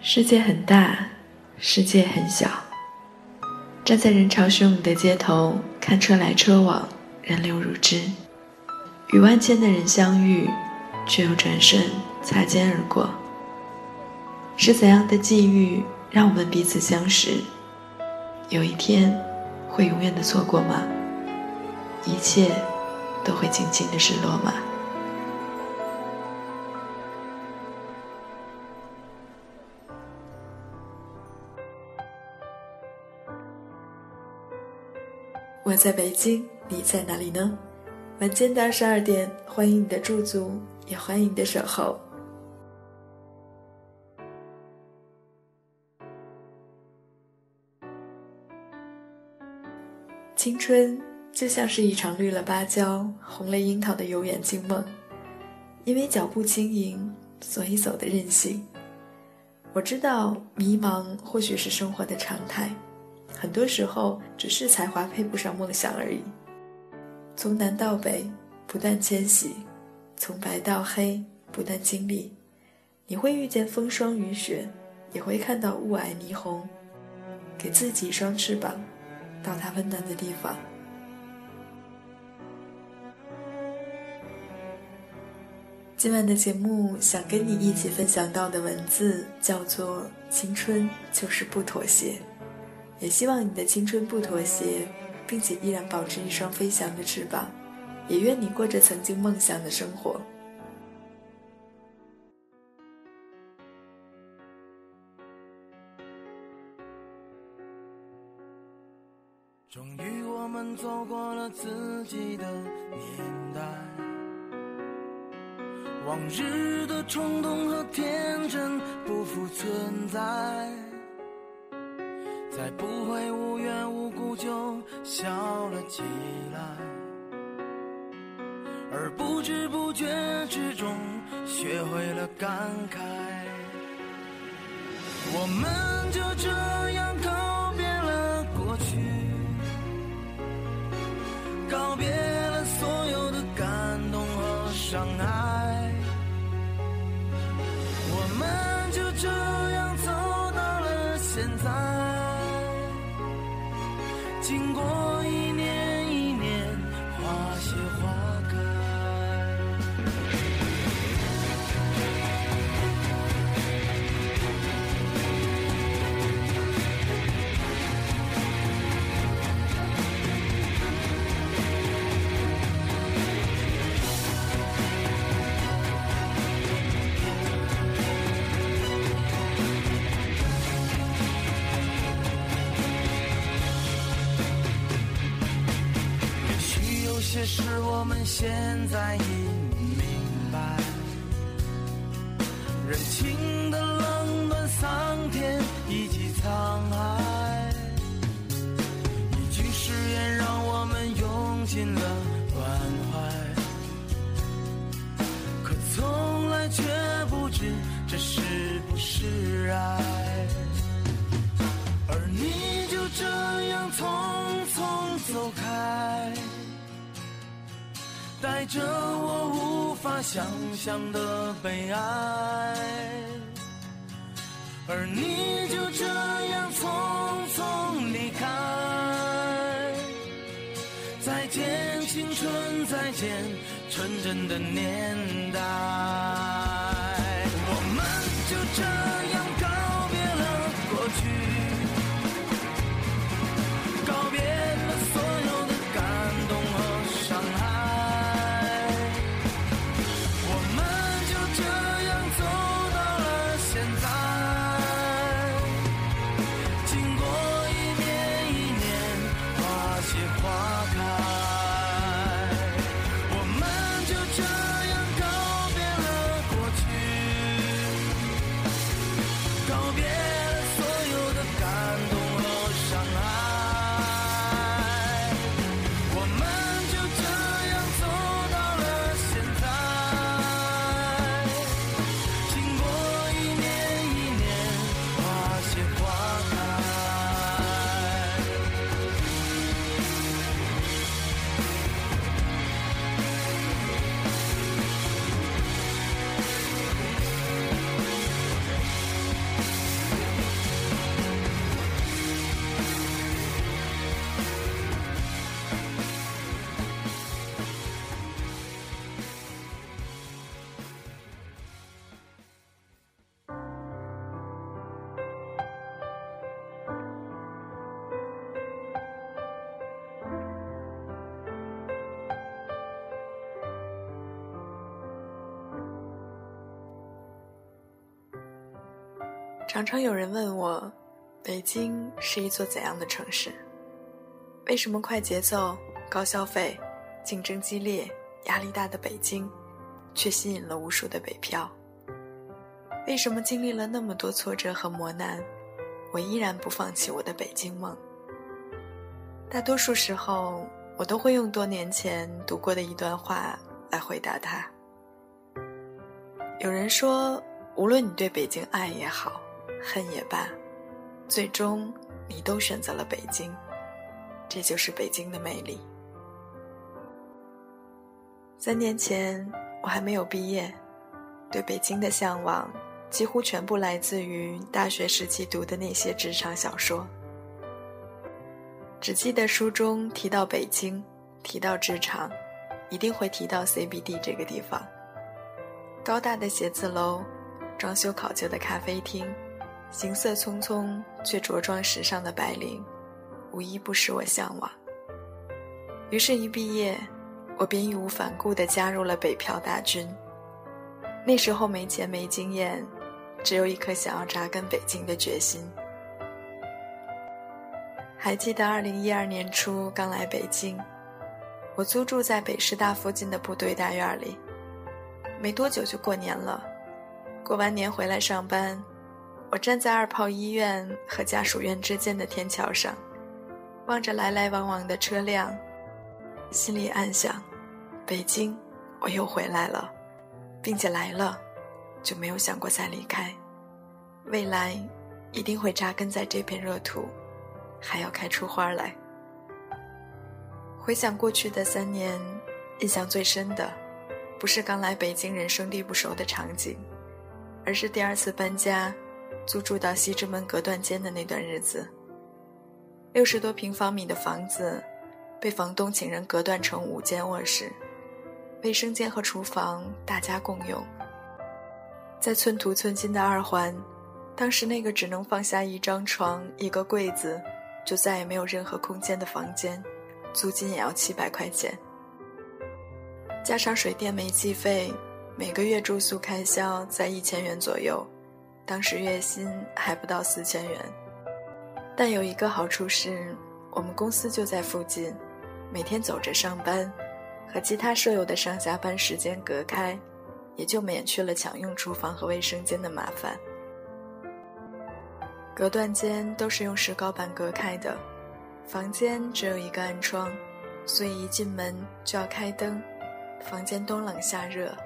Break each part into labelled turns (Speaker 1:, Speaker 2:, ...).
Speaker 1: 世界很大，世界很小。站在人潮汹涌的街头，看车来车往，人流如织，与万千的人相遇，却又转瞬擦肩而过。是怎样的际遇，让我们彼此相识？有一天，会永远的错过吗？一切，都会静静的失落吗？我在北京，你在哪里呢？晚间的二十二点，欢迎你的驻足，也欢迎你的守候。青春就像是一场绿了芭蕉、红了樱桃的悠远静梦，因为脚步轻盈，所以走的任性。我知道迷茫或许是生活的常态。很多时候，只是才华配不上梦想而已。从南到北，不断迁徙；从白到黑，不断经历。你会遇见风霜雨雪，也会看到雾霭霓虹。给自己一双翅膀，到达温暖的地方。今晚的节目，想跟你一起分享到的文字叫做《青春就是不妥协》。也希望你的青春不妥协，并且依然保持一双飞翔的翅膀。也愿你过着曾经梦想的生活。
Speaker 2: 终于，我们走过了自己的年代，往日的冲动和天真不复存在。不会无缘无故就笑了起来，而不知不觉之中学会了感慨。我们就这样告别了过去，告别了所有的感动和伤害。我们现在已明白，人情的冷暖、桑田以及沧海，一句誓言让我们用尽了关怀，可从来却不知这是不是爱，而你就这样匆匆走。带着我无法想象的悲哀，而你就这样匆匆离开。再见青春，再见纯真的年代，
Speaker 1: 常常有人问我，北京是一座怎样的城市？为什么快节奏、高消费、竞争激烈、压力大的北京，却吸引了无数的北漂？为什么经历了那么多挫折和磨难，我依然不放弃我的北京梦？大多数时候，我都会用多年前读过的一段话来回答他。有人说，无论你对北京爱也好，恨也罢，最终你都选择了北京，这就是北京的魅力。三年前，我还没有毕业，对北京的向往几乎全部来自于大学时期读的那些职场小说。只记得书中提到北京，提到职场，一定会提到 CBD 这个地方。高大的写字楼，装修考究的咖啡厅，行色匆匆却着装时尚的白领，无一不使我向往。于是，一毕业，我便义无反顾地加入了北漂大军。那时候没钱没经验，只有一颗想要扎根北京的决心。还记得二零一二年初刚来北京，我租住在北师大附近的部队大院里。没多久就过年了，过完年回来上班，我站在二炮医院和家属院之间的天桥上，望着来来往往的车辆，心里暗想：北京，我又回来了，并且来了，就没有想过再离开，未来一定会扎根在这片热土。还要开出花来。回想过去的三年，印象最深的，不是刚来北京人生地不熟的场景，而是第二次搬家，租住到西直门隔断间的那段日子。六十多平方米的房子，被房东请人隔断成五间卧室，卫生间和厨房大家共用。在寸土寸金的二环，当时那个只能放下一张床、一个柜子。就再也没有任何空间的房间，租金也要七百块钱，加上水电煤气费，每个月住宿开销在一千元左右，当时月薪还不到四千元。但有一个好处是，我们公司就在附近，每天走着上班，和其他舍友的上下班时间隔开，也就免去了抢用厨房和卫生间的麻烦。隔断间都是用石膏板隔开的，房间只有一个暗窗，所以一进门就要开灯。房间冬冷夏热，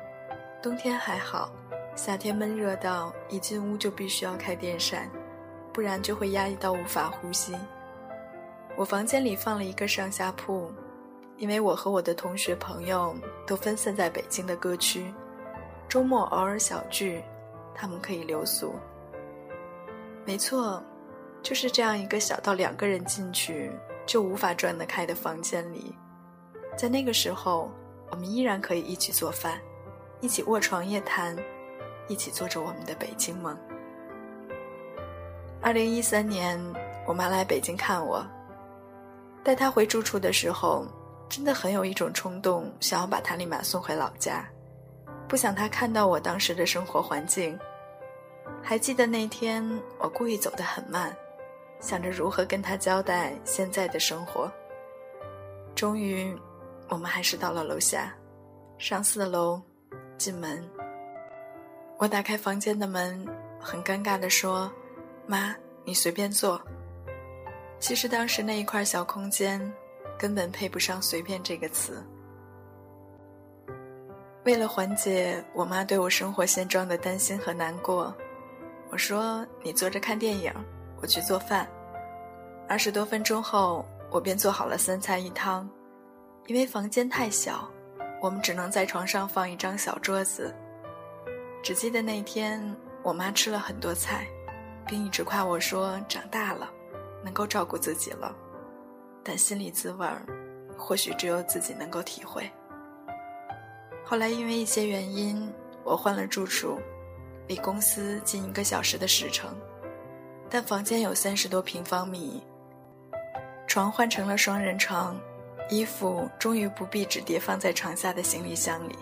Speaker 1: 冬天还好，夏天闷热到一进屋就必须要开电扇，不然就会压抑到无法呼吸。我房间里放了一个上下铺，因为我和我的同学朋友都分散在北京的各区，周末偶尔小聚，他们可以留宿。没错，就是这样一个小到两个人进去就无法转得开的房间里，在那个时候，我们依然可以一起做饭，一起卧床夜谈，一起做着我们的北京梦。二零一三年，我妈来北京看我，带她回住处的时候，真的很有一种冲动，想要把她立马送回老家，不想她看到我当时的生活环境。还记得那天，我故意走得很慢，想着如何跟她交代现在的生活。终于，我们还是到了楼下，上四楼，进门。我打开房间的门，很尴尬地说：“妈，你随便坐。”其实当时那一块小空间，根本配不上“随便”这个词。为了缓解我妈对我生活现状的担心和难过。我说：“你坐着看电影，我去做饭。”二十多分钟后，我便做好了三菜一汤。因为房间太小，我们只能在床上放一张小桌子。只记得那天，我妈吃了很多菜，并一直夸我说：“长大了，能够照顾自己了。”但心里滋味儿，或许只有自己能够体会。后来因为一些原因，我换了住处。离公司近一个小时的时程，但房间有三十多平方米，床换成了双人床，衣服终于不必只叠放在床下的行李箱里。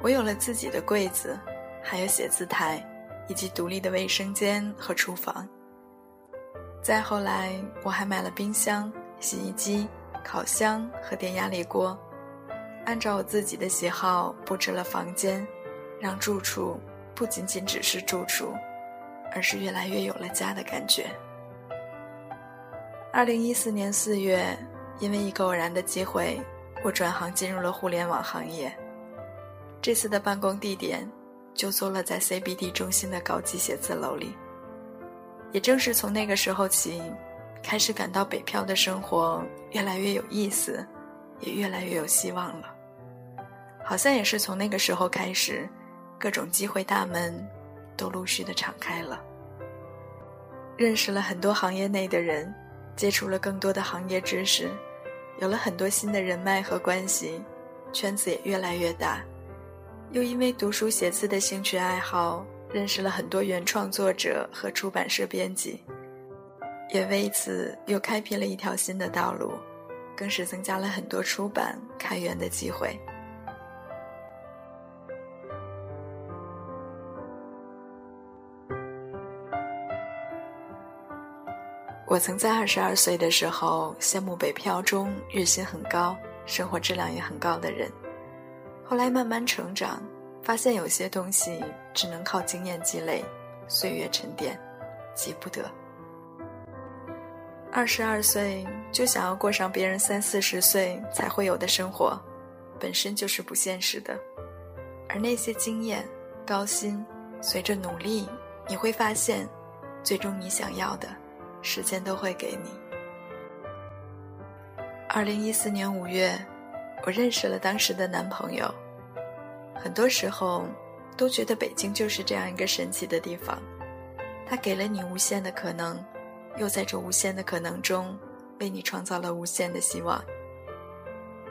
Speaker 1: 我有了自己的柜子，还有写字台，以及独立的卫生间和厨房。再后来，我还买了冰箱、洗衣机、烤箱和电压力锅，按照我自己的喜好布置了房间，让住处不仅仅只是住处，而是越来越有了家的感觉。二零一四年四月，因为一个偶然的机会，我转行进入了互联网行业。这次的办公地点就租了在 CBD 中心的高级写字楼里。也正是从那个时候起，开始感到北漂的生活越来越有意思，也越来越有希望了。好像也是从那个时候开始，各种机会大门都陆续的敞开了。认识了很多行业内的人，接触了更多的行业知识，有了很多新的人脉和关系，圈子也越来越大。又因为读书写字的兴趣爱好，认识了很多原创作者和出版社编辑，也为此又开辟了一条新的道路，更是增加了很多出版开源的机会。我曾在二十二岁的时候羡慕北漂中月薪很高、生活质量也很高的人。后来慢慢成长，发现有些东西只能靠经验积累、岁月沉淀，急不得。二十二岁就想要过上别人三四十岁才会有的生活，本身就是不现实的。而那些经验、高薪，随着努力，你会发现，最终你想要的，时间都会给你。二零一四年五月，我认识了当时的男朋友。很多时候，都觉得北京就是这样一个神奇的地方，它给了你无限的可能，又在这无限的可能中，为你创造了无限的希望。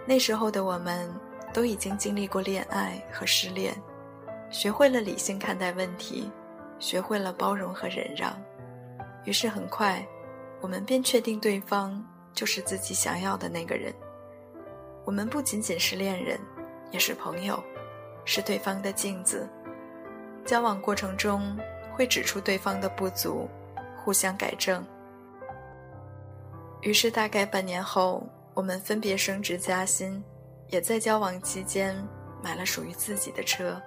Speaker 1: 那时候的我们，都已经经历过恋爱和失恋，学会了理性看待问题，学会了包容和忍让，于是很快，我们便确定对方就是自己想要的那个人。我们不仅仅是恋人，也是朋友。是对方的镜子，交往过程中会指出对方的不足，互相改正。于是大概半年后，我们分别升职加薪，也在交往期间买了属于自己的车，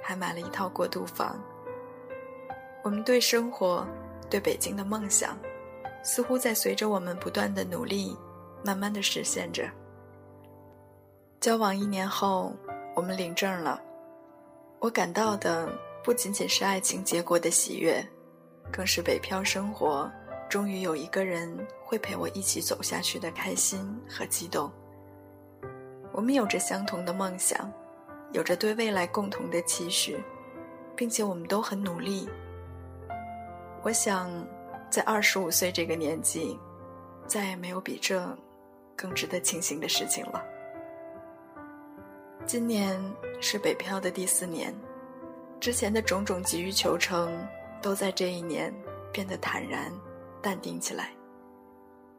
Speaker 1: 还买了一套过渡房。我们对生活、对北京的梦想，似乎在随着我们不断的努力，慢慢的实现着。交往一年后。我们领证了，我感到的不仅仅是爱情结果的喜悦，更是北漂生活终于有一个人会陪我一起走下去的开心和激动。我们有着相同的梦想，有着对未来共同的期许，并且我们都很努力。我想，在二十五岁这个年纪，再也没有比这更值得庆幸的事情了。今年是北漂的第四年，之前的种种急于求成，都在这一年变得坦然、淡定起来。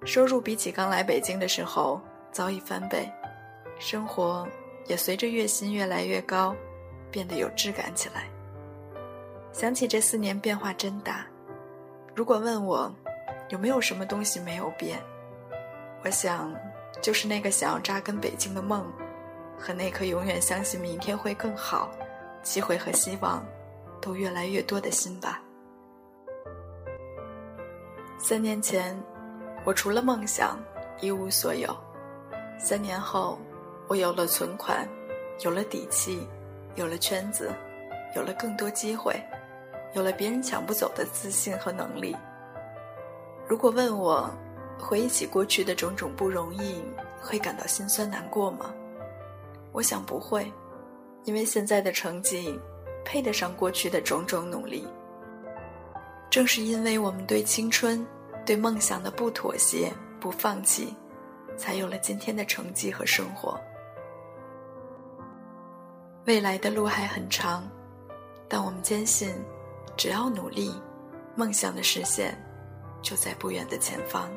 Speaker 1: 收入比起刚来北京的时候早已翻倍，生活也随着月薪越来越高，变得有质感起来。想起这四年变化真大，如果问我有没有什么东西没有变，我想就是那个想要扎根北京的梦。和那颗永远相信明天会更好，机会和希望都越来越多的心吧。三年前，我除了梦想一无所有；三年后，我有了存款，有了底气，有了圈子，有了更多机会，有了别人抢不走的自信和能力。如果问我，回忆起过去的种种不容易，会感到心酸难过吗？我想不会，因为现在的成绩配得上过去的种种努力。正是因为我们对青春、对梦想的不妥协、不放弃，才有了今天的成绩和生活。未来的路还很长，但我们坚信，只要努力，梦想的实现就在不远的前方。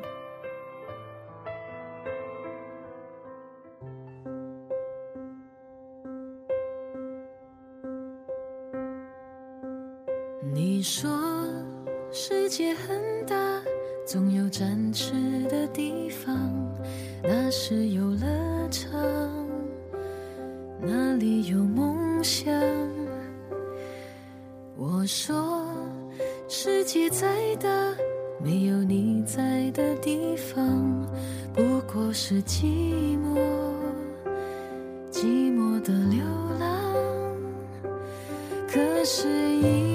Speaker 3: 地方不过是寂寞寂寞的流浪。可是一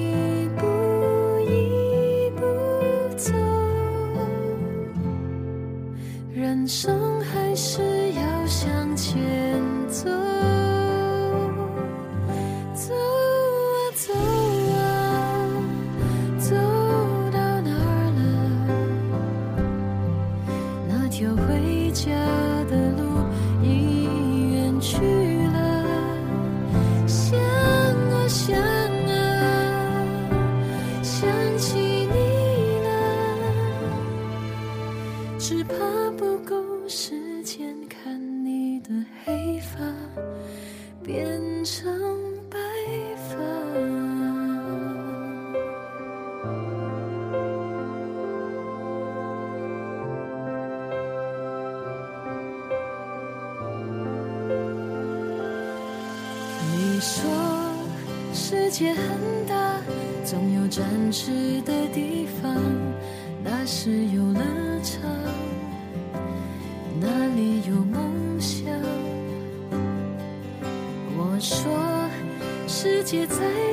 Speaker 3: 世界很大，总有展翅的地方，那是游乐场，那里有梦想。我说，世界在。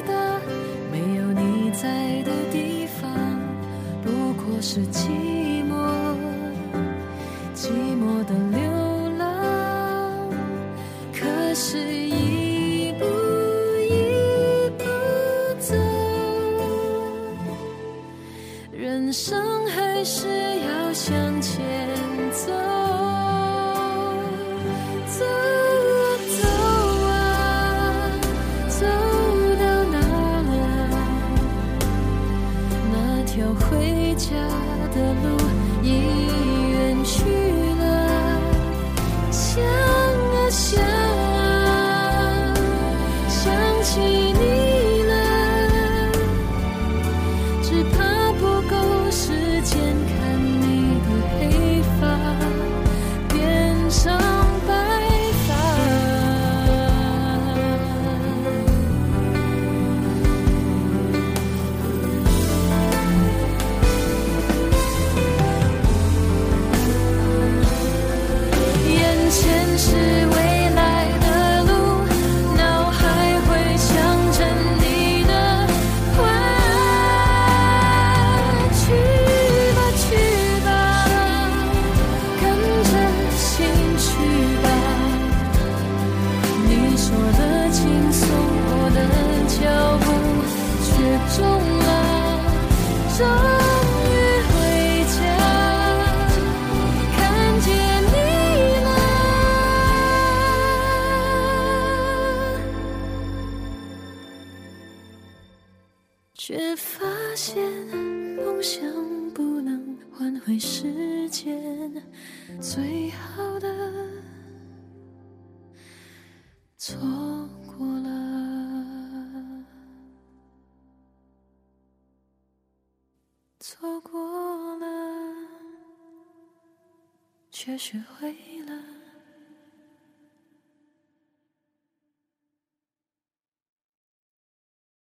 Speaker 3: 却发现梦想不能换回时间最好的错过了错过了却学会